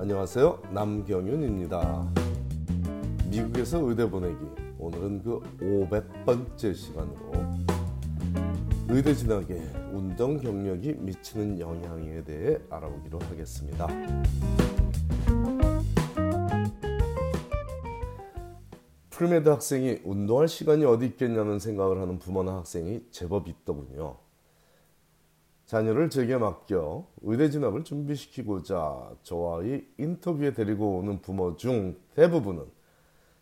안녕하세요. 남경윤입니다. 미국에서 의대 보내기. 오늘은 그 500번째 시간으로 의대 진학에 운동 경력이 미치는 영향에 대해 알아보기로 하겠습니다. pre-med 학생이 운동할 시간이 어디 있겠냐는 생각을 하는 부모나 학생이 제법 있더군요. 자녀를 제게 맡겨 의대 진학을 준비시키고자 저와의 인터뷰에 데리고 오는 부모 중 대부분은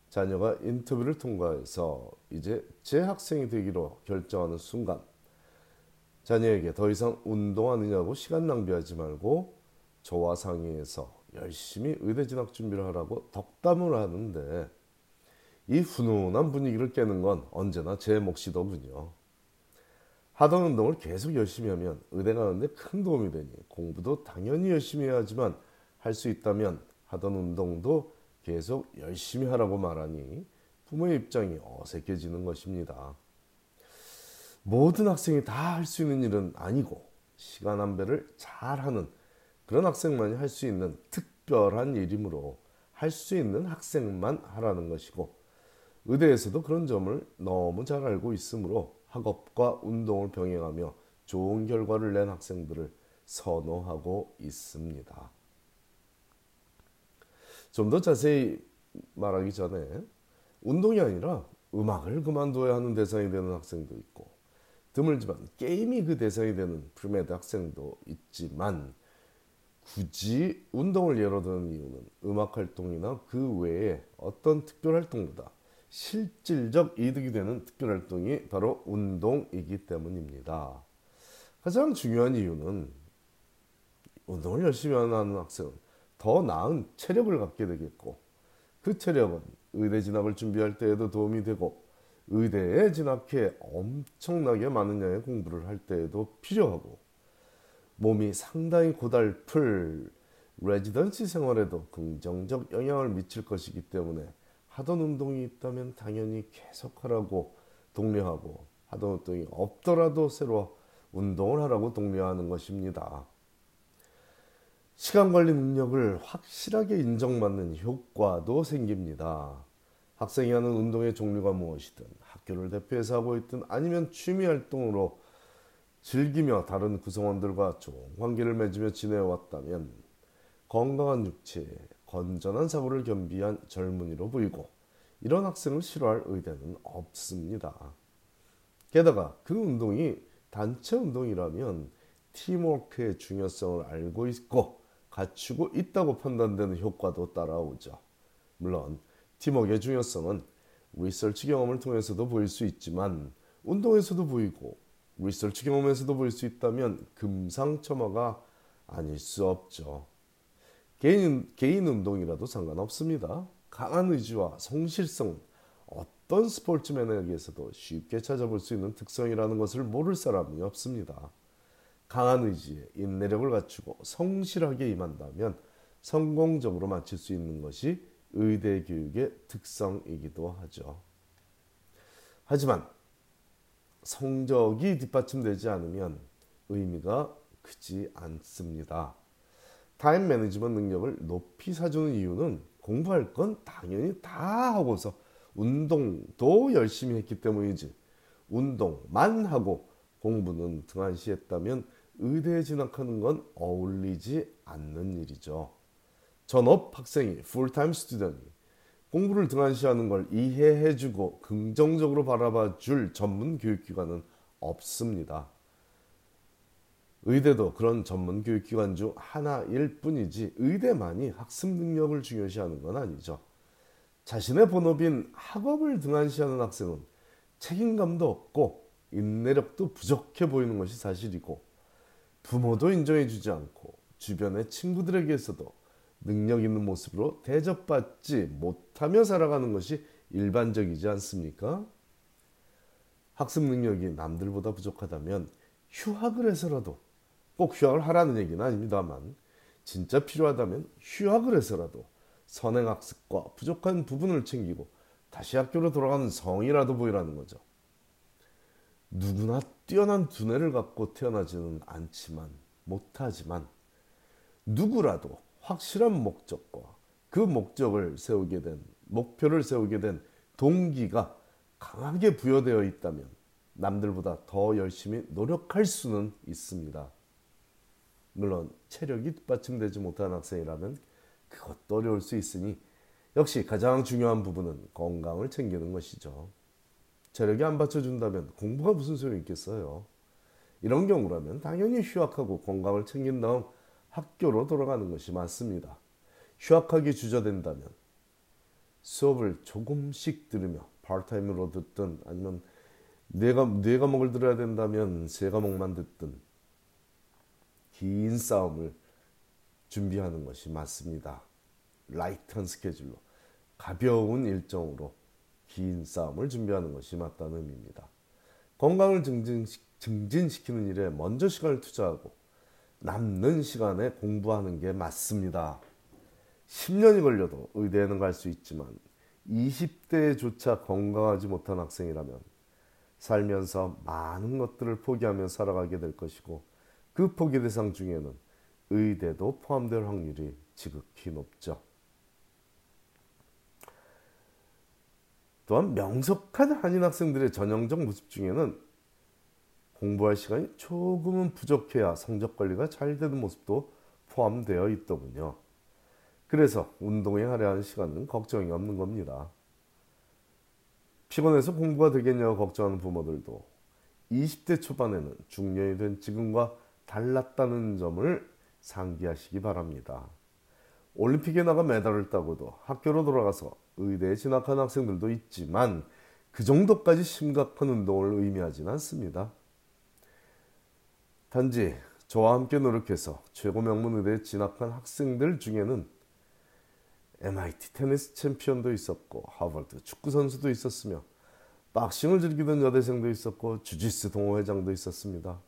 자녀가 인터뷰를 통과해서 이제 제 학생이 되기로 결정하는 순간 자녀에게 더 이상 운동하느냐고 시간 낭비하지 말고 저와 상의해서 열심히 의대 진학 준비를 하라고 덕담을 하는데 이 훈훈한 분위기를 깨는 건 언제나 제 몫이더군요. 하던 운동을 계속 열심히 하면 의대 가는데 큰 도움이 되니 공부도 당연히 열심히 해야지만 할 수 있다면 하던 운동도 계속 열심히 하라고 말하니 부모의 입장이 어색해지는 것입니다. 모든 학생이 다 할 수 있는 일은 아니고 시간 안배를 잘하는 그런 학생만이 할 수 있는 특별한 일이므로 할 수 있는 학생만 하라는 것이고 의대에서도 그런 점을 너무 잘 알고 있으므로 학업과 운동을 병행하며 좋은 결과를 낸 학생들을 선호하고 있습니다. 좀 더 자세히 말하기 전에 운동이 아니라 음악을 그만둬야 하는 대상이 되는 학생도 있고 드물지만 게임이 그 대상이 되는 pre-med 학생도 있지만 굳이 운동을 예로 드는 이유는 음악 활동이나 그 외에 어떤 특별 활동보다 실질적 이득이 되는 특별 활동이 바로 운동이기 때문입니다. 가장 중요한 이유는 운동을 열심히 하는 학생은 더 나은 체력을 갖게 되겠고 그 체력은 의대 진학을 준비할 때에도 도움이 되고 의대에 진학해 엄청나게 많은 양의 공부를 할 때에도 필요하고 몸이 상당히 고달플 레지던시 생활에도 긍정적 영향을 미칠 것이기 때문에 하던 운동이 있다면 당연히 계속하라고 독려하고 하던 운동이 없더라도 새로 운동을 하라고 독려하는 것입니다. 시간 관리 능력을 확실하게 인정받는 효과도 생깁니다. 학생이 하는 운동의 종류가 무엇이든 학교를 대표해서 하고 있든 아니면 취미 활동으로 즐기며 다른 구성원들과 좋은 관계를 맺으며 지내왔다면 건강한 육체, 건전한 사고를 겸비한 젊은이로 보이고 이런 학생을 싫어할 의대는 없습니다. 게다가 그 운동이 단체 운동이라면 팀워크의 중요성을 알고 있고 갖추고 있다고 판단되는 효과도 따라오죠. 물론 팀워크의 중요성은 리서치 경험을 통해서도 보일 수 있지만 운동에서도 보이고 리서치 경험에서도 보일 수 있다면 금상첨화가 아닐 수 없죠. 개인, 개인 운동이라도 상관없습니다. 강한 의지와 성실성 어떤 스포츠맨에게서도 쉽게 찾아볼 수 있는 특성이라는 것을 모를 사람이 없습니다. 강한 의지에 인내력을 갖추고 성실하게 임한다면 성공적으로 마칠 수 있는 것이 의대 교육의 특성이기도 하죠. 하지만 성적이 뒷받침되지 않으면 의미가 크지 않습니다. time management 능력을 높이 사주는 이유는 공부할 건 당연히 다 하고서 운동도 열심히 했기 때문이지 운동만 하고 공부는 등한시 했다면 의대에 진학하는 건 어울리지 않는 일이죠. 전업 학생이 full-time student이 공부를 등한시하는 걸 이해해주고 긍정적으로 바라봐 줄 전문 교육기관은 없습니다. 의대도 그런 전문 교육기관 중 하나일 뿐이지 의대만이 학습 능력을 중요시하는 건 아니죠. 자신의 본업인 학업을 등한시하는 학생은 책임감도 없고 인내력도 부족해 보이는 것이 사실이고 부모도 인정해주지 않고 주변의 친구들에게서도 능력 있는 모습으로 대접받지 못하며 살아가는 것이 일반적이지 않습니까? 학습 능력이 남들보다 부족하다면 휴학을 해서라도 꼭 휴학을 하라는 얘기는 아닙니다만 진짜 필요하다면 휴학을 해서라도 선행학습과 부족한 부분을 챙기고 다시 학교로 돌아가는 성이라도 보이라는 거죠. 누구나 뛰어난 두뇌를 갖고 태어나지는 않지만 못하지만 누구라도 확실한 목적과 그 목적을 세우게 된 목표를 세우게 된 동기가 강하게 부여되어 있다면 남들보다 더 열심히 노력할 수는 있습니다. 물론 체력이 뒷받침되지 못한 학생이라면 그것도 어려울 수 있으니 역시 가장 중요한 부분은 건강을 챙기는 것이죠. 체력이 안 받쳐준다면 공부가 무슨 소용이 있겠어요. 이런 경우라면 당연히 휴학하고 건강을 챙긴 다음 학교로 돌아가는 것이 맞습니다. 휴학하기 주저된다면 수업을 조금씩 들으며 파트타임으로 듣든 아니면 네가 네 과목을 들어야 된다면 세 과목만 듣든 긴 싸움을 준비하는 것이 맞습니다. light한 스케줄로 가벼운 일정으로 긴 싸움을 준비하는 것이 맞다는 의미입니다. 건강을 증진시, 증진시 키는 일에 먼저 시간을 투자하고 남는 시간에 공부하는 게 맞습니다. 10년이 걸려도 의대에는 갈 수 있지만 20대조차 건강하지 못한 학생이라면 살면서 많은 것들을 포기하며 살아가게 될 것이고 그 포기 대상 중에는 의대도 포함될 확률이 지극히 높죠. 또한 명석한 한인 학생들의 전형적 모습 중에는 공부할 시간이 조금은 부족해야 성적 관리가 잘 되는 모습도 포함되어 있더군요. 그래서 운동에 할애하는 시간은 걱정이 없는 겁니다. 피곤해서 공부가 되겠냐고 걱정하는 부모들도 20대 초반에는 중년이 된 지금과 달랐다는 점을 상기하시기 바랍니다. 올림픽에 나가 메달을 따고도 학교로 돌아가서 의대에 진학한 학생들도 있지만 그 정도까지 심각한 운동을 의미하지는 않습니다. 단지 저와 함께 노력해서 최고 명문 의대에 진학한 학생들 중에는 MIT 테니스 챔피언도 있었고 하버드 축구 선수도 있었으며 박싱을 즐기던 여대생도 있었고 주짓수 동호회장도 있었습니다.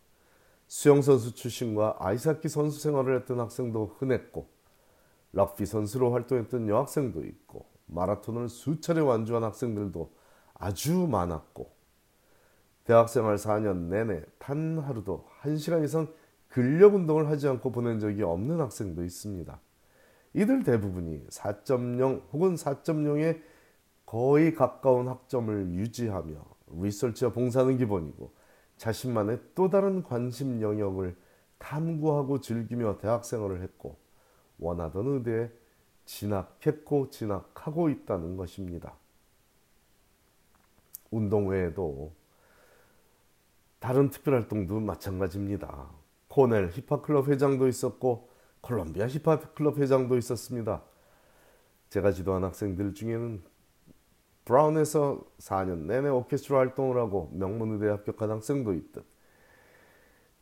수영 선수 출신과 아이스하키 선수 생활을 했던 학생도 흔했고 럭비 선수로 활동했던 여학생도 있고 마라톤을 수차례 완주한 학생들도 아주 많았고 대학생활 4년 내내 단 하루도 1시간 이상 근력 운동을 하지 않고 보낸 적이 없는 학생도 있습니다. 이들 대부분이 4.0 혹은 4.0에 거의 가까운 학점을 유지하며 리서치와 봉사는 기본이고 자신만의 또 다른 관심 영역을 탐구하고 즐기며 대학생활을 했고 원하던 의대에 진학했고 진학하고 있다는 것입니다. 운동 외에도 다른 특별활동도 마찬가지입니다. 코넬 힙합클럽 회장도 있었고 콜롬비아 힙합클럽 회장도 있었습니다. 제가 지도한 학생들 중에는 브라운에서 4년 내내 오케스트라 활동을 하고 명문의대에 합격한 학생도 있듯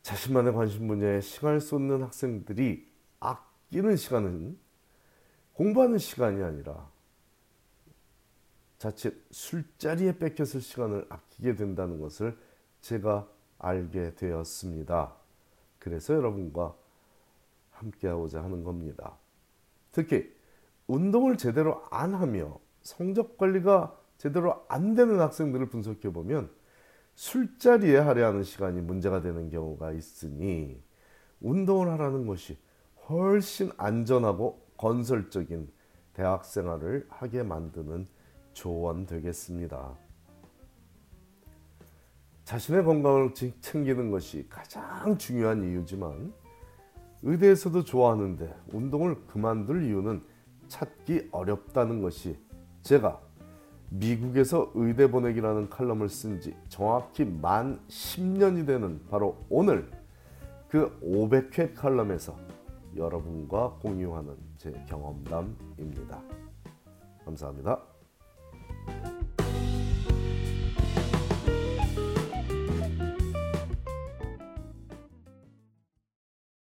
자신만의 관심 분야에 시간을 쏟는 학생들이 아끼는 시간은 공부하는 시간이 아니라 자칫 술자리에 뺏겼을 시간을 아끼게 된다는 것을 제가 알게 되었습니다. 그래서 여러분과 함께하고자 하는 겁니다. 특히 운동을 제대로 안 하며 성적 관리가 제대로 안 되는 학생들을 분석해 보면 술자리에 할애하는 시간이 문제가 되는 경우가 있으니 운동을 하라는 것이 훨씬 안전하고 건설적인 대학 생활을 하게 만드는 조언 되겠습니다. 자신의 건강을 챙기는 것이 가장 중요한 이유지만 의대에서도 좋아하는데 운동을 그만둘 이유는 찾기 어렵다는 것이 제가 미국에서 의대 보내기라는 칼럼을 쓴 지 정확히 만 10년이 되는 바로 오늘 그 500회 칼럼에서 여러분과 공유하는 제 경험담입니다. 감사합니다.